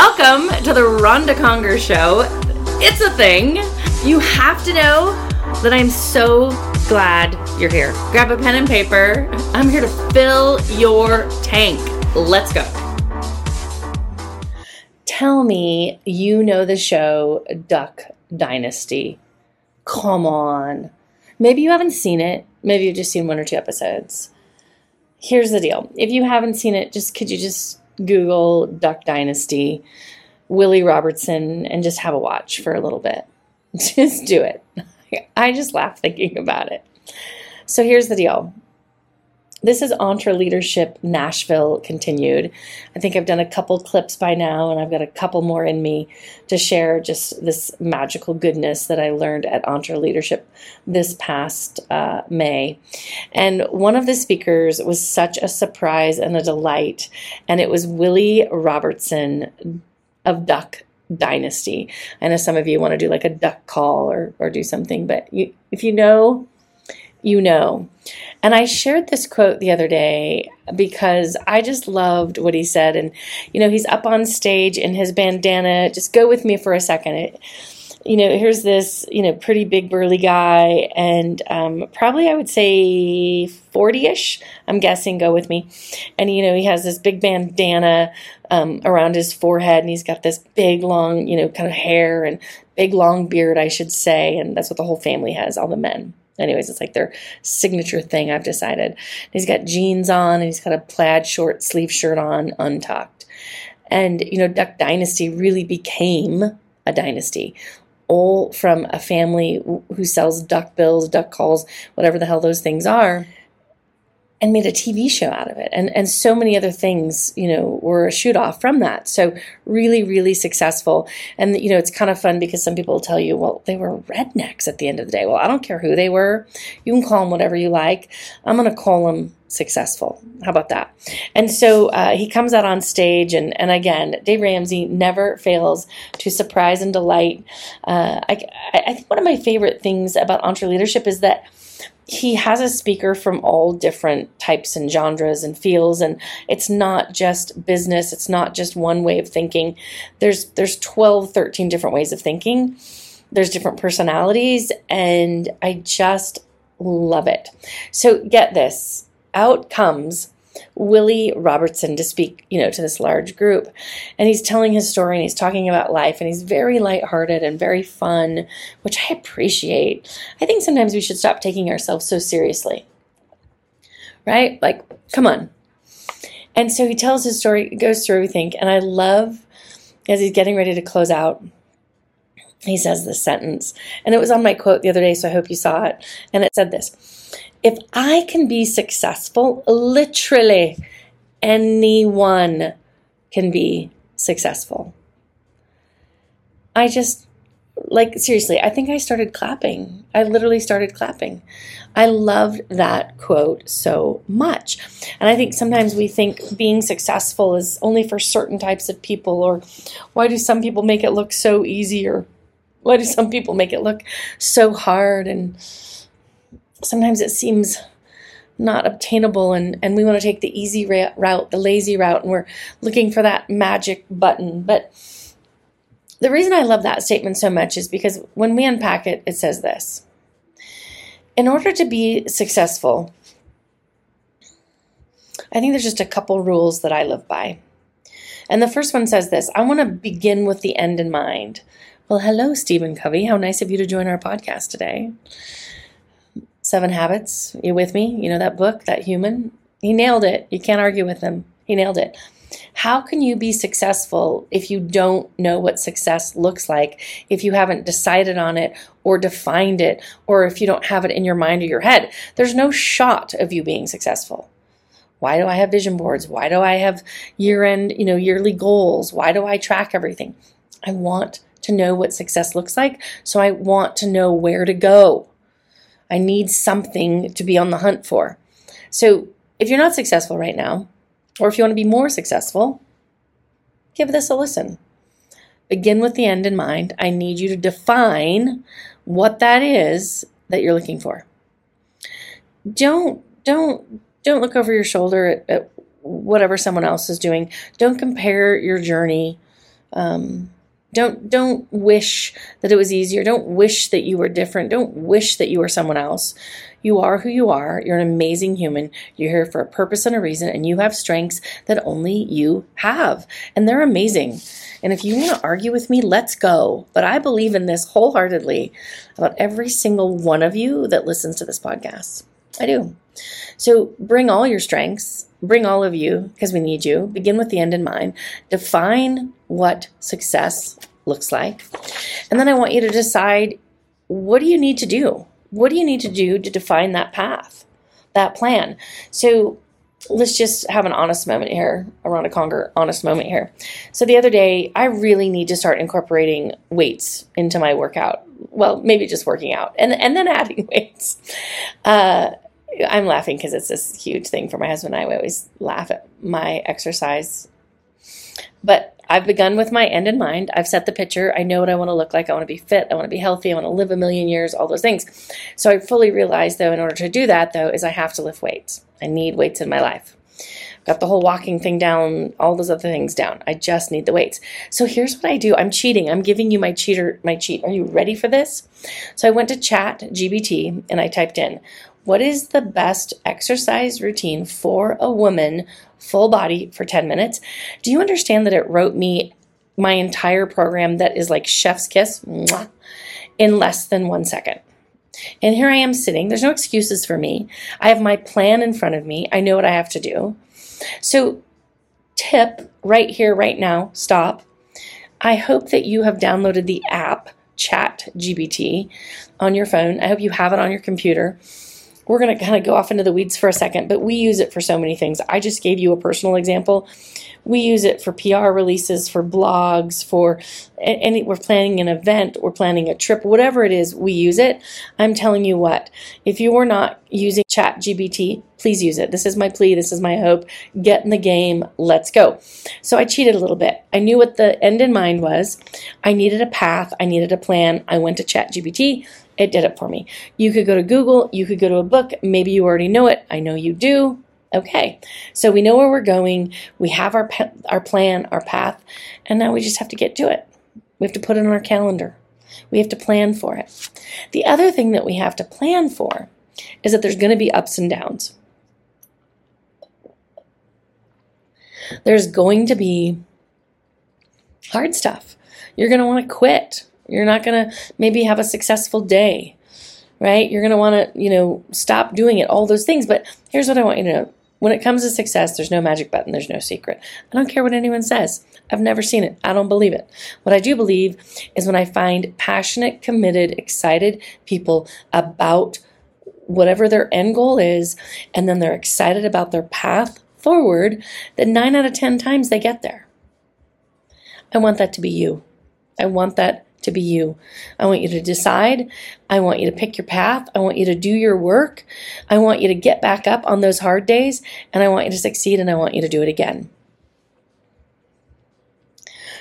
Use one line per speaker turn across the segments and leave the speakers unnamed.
Welcome to the Ronda Conger Show. It's a thing. You have to know that I'm so glad you're here. Grab a pen and paper. I'm here to fill your tank. Let's go. Tell me you know the show Duck Dynasty. Come on. Maybe you haven't seen it. Maybe you've just seen one or two episodes. Here's the deal. If you haven't seen it, just could you just Google Duck Dynasty, Willie Robertson, and just have a watch for a little bit. Just do it. I just laugh thinking about it. So here's the deal. This is EntreLeadership Nashville continued. I think I've done a couple clips by now, and I've got a couple more in me to share just this magical goodness that I learned at EntreLeadership this past uh, May. And one of the speakers was such a surprise and a delight, and it was Willie Robertson of Duck Dynasty. I know some of you want to do like a duck call or, or do something, but you, if you know, you know. And I shared this quote the other day because I just loved what he said. And, you know, he's up on stage in his bandana. Just go with me for a second. It, you know, here's this, you know, pretty big burly guy, and um, probably I would say 40 ish, I'm guessing, go with me. And, you know, he has this big bandana um, around his forehead, and he's got this big, long, you know, kind of hair and big, long beard, I should say. And that's what the whole family has, all the men. Anyways, it's like their signature thing, I've decided. He's got jeans on, and he's got a plaid short sleeve shirt on, untucked. And, you know, Duck Dynasty really became a dynasty all from a family who sells duck bills, duck calls, whatever the hell those things are, and made a TV show out of it. And and so many other things, you know, were a shoot off from that. So really, really successful. And you know, it's kind of fun because some people tell you, well, they were rednecks at the end of the day. Well, I don't care who they were. You can call them whatever you like. I'm going to call them successful. How about that? And so uh, he comes out on stage, and, and again, Dave Ramsey never fails to surprise and delight. Uh, I, I think one of my favorite things about EntreLeadership is that he has a speaker from all different types and genres and feels and it's not just business it's not just one way of thinking there's there's 12 13 different ways of thinking there's different personalities and i just love it so get this out comes Willie Robertson to speak, you know, to this large group. And he's telling his story and he's talking about life and he's very lighthearted and very fun, which I appreciate. I think sometimes we should stop taking ourselves so seriously. Right? Like, come on. And so he tells his story, goes through everything, and I love as he's getting ready to close out, he says this sentence. And it was on my quote the other day, so I hope you saw it. And it said this if I can be successful, literally anyone can be successful. I just, like, seriously, I think I started clapping. I literally started clapping. I loved that quote so much. And I think sometimes we think being successful is only for certain types of people, or why do some people make it look so easy, or why do some people make it look so hard? And, sometimes it seems not obtainable and, and we want to take the easy route, the lazy route, and we're looking for that magic button. But the reason I love that statement so much is because when we unpack it, it says this In order to be successful, I think there's just a couple rules that I live by. And the first one says this I want to begin with the end in mind. Well, hello, Stephen Covey. How nice of you to join our podcast today. Seven Habits. You with me? You know that book, that human? He nailed it. You can't argue with him. He nailed it. How can you be successful if you don't know what success looks like, if you haven't decided on it or defined it, or if you don't have it in your mind or your head? There's no shot of you being successful. Why do I have vision boards? Why do I have year end, you know, yearly goals? Why do I track everything? I want to know what success looks like, so I want to know where to go. I need something to be on the hunt for. So if you're not successful right now, or if you want to be more successful, give this a listen. Begin with the end in mind. I need you to define what that is that you're looking for. Don't don't don't look over your shoulder at, at whatever someone else is doing. Don't compare your journey Um, don't don't wish that it was easier. Don't wish that you were different. Don't wish that you were someone else. You are who you are. You're an amazing human. You're here for a purpose and a reason, and you have strengths that only you have. And they're amazing. And if you want to argue with me, let's go. But I believe in this wholeheartedly about every single one of you that listens to this podcast. I do. So bring all your strengths, bring all of you, because we need you. Begin with the end in mind. Define what success looks like. And then I want you to decide what do you need to do? What do you need to do to define that path, that plan? So let's just have an honest moment here, a Ronda Conger honest moment here. So the other day, I really need to start incorporating weights into my workout. Well, maybe just working out and and then adding weights. Uh, I'm laughing because it's this huge thing for my husband and I. We always laugh at my exercise. But I've begun with my end in mind. I've set the picture. I know what I want to look like. I want to be fit. I want to be healthy. I want to live a million years, all those things. So I fully realize, though, in order to do that, though, is I have to lift weights. I need weights in my life. Got the whole walking thing down, all those other things down. I just need the weights. So here's what I do. I'm cheating. I'm giving you my cheater, my cheat. Are you ready for this? So I went to chat GBT and I typed in, what is the best exercise routine for a woman, full body for 10 minutes? Do you understand that it wrote me my entire program that is like chef's kiss mwah, in less than one second? And here I am sitting. There's no excuses for me. I have my plan in front of me. I know what I have to do. So, tip right here, right now, stop. I hope that you have downloaded the app Chat GBT on your phone. I hope you have it on your computer we're going to kind of go off into the weeds for a second, but we use it for so many things. I just gave you a personal example. We use it for PR releases, for blogs, for any, we're planning an event, we're planning a trip, whatever it is, we use it. I'm telling you what, if you are not using Chat GBT, please use it. This is my plea, this is my hope. Get in the game, let's go. So I cheated a little bit. I knew what the end in mind was. I needed a path, I needed a plan. I went to Chat GBT it did it for me. You could go to Google, you could go to a book. Maybe you already know it. I know you do. Okay, so we know where we're going. We have our our plan, our path, and now we just have to get to it. We have to put it on our calendar. We have to plan for it. The other thing that we have to plan for is that there's going to be ups and downs. There's going to be hard stuff. You're going to want to quit. You're not going to maybe have a successful day, right? You're going to want to, you know, stop doing it, all those things. But here's what I want you to know. When it comes to success, there's no magic button, there's no secret. I don't care what anyone says. I've never seen it. I don't believe it. What I do believe is when I find passionate, committed, excited people about whatever their end goal is, and then they're excited about their path forward, that nine out of 10 times they get there. I want that to be you. I want that to be you. I want you to decide. I want you to pick your path. I want you to do your work. I want you to get back up on those hard days, and I want you to succeed, and I want you to do it again.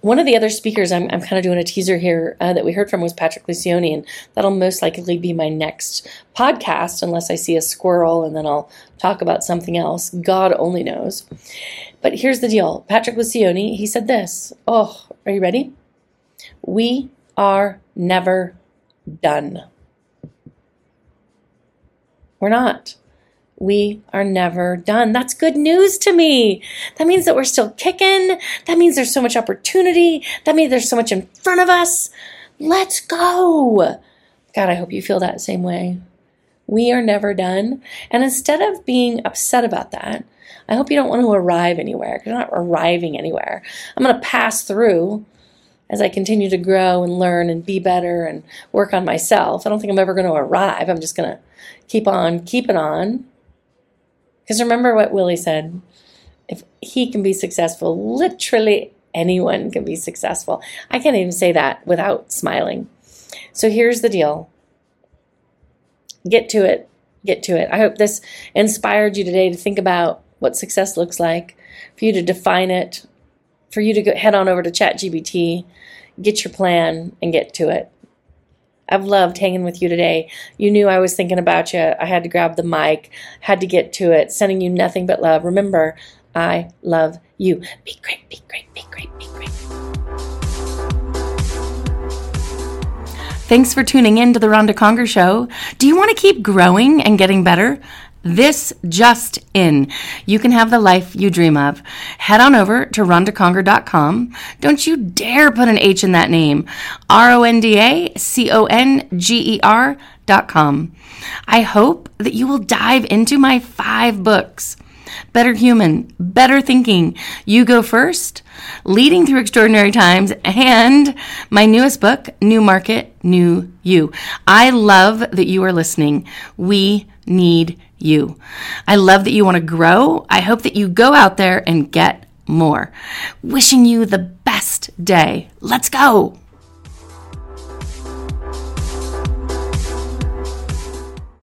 One of the other speakers I'm, I'm kind of doing a teaser here uh, that we heard from was Patrick Lencioni, and that'll most likely be my next podcast unless I see a squirrel and then I'll talk about something else. God only knows. But here's the deal Patrick Lencioni, he said this. Oh, are you ready? We are never done. We're not. We are never done. That's good news to me. That means that we're still kicking. That means there's so much opportunity. That means there's so much in front of us. Let's go. God, I hope you feel that same way. We are never done. And instead of being upset about that, I hope you don't want to arrive anywhere. You're not arriving anywhere. I'm going to pass through as I continue to grow and learn and be better and work on myself. I don't think I'm ever going to arrive. I'm just going to keep on keeping on. Because remember what Willie said if he can be successful, literally anyone can be successful. I can't even say that without smiling. So here's the deal get to it. Get to it. I hope this inspired you today to think about what success looks like, for you to define it, for you to go, head on over to ChatGBT, get your plan, and get to it. I've loved hanging with you today. You knew I was thinking about you. I had to grab the mic, had to get to it, sending you nothing but love. Remember, I love you. Be great, be great, be great, be great. Thanks for tuning in to the Ronda Conger Show. Do you want to keep growing and getting better? This just in. You can have the life you dream of. Head on over to rondaconger.com. Don't you dare put an H in that name. R O N D A C O N G E R dot com. I hope that you will dive into my five books. Better Human, Better Thinking, You Go First, Leading Through Extraordinary Times, and my newest book, New Market, New You. I love that you are listening. We need you. I love that you want to grow. I hope that you go out there and get more. Wishing you the best day. Let's go.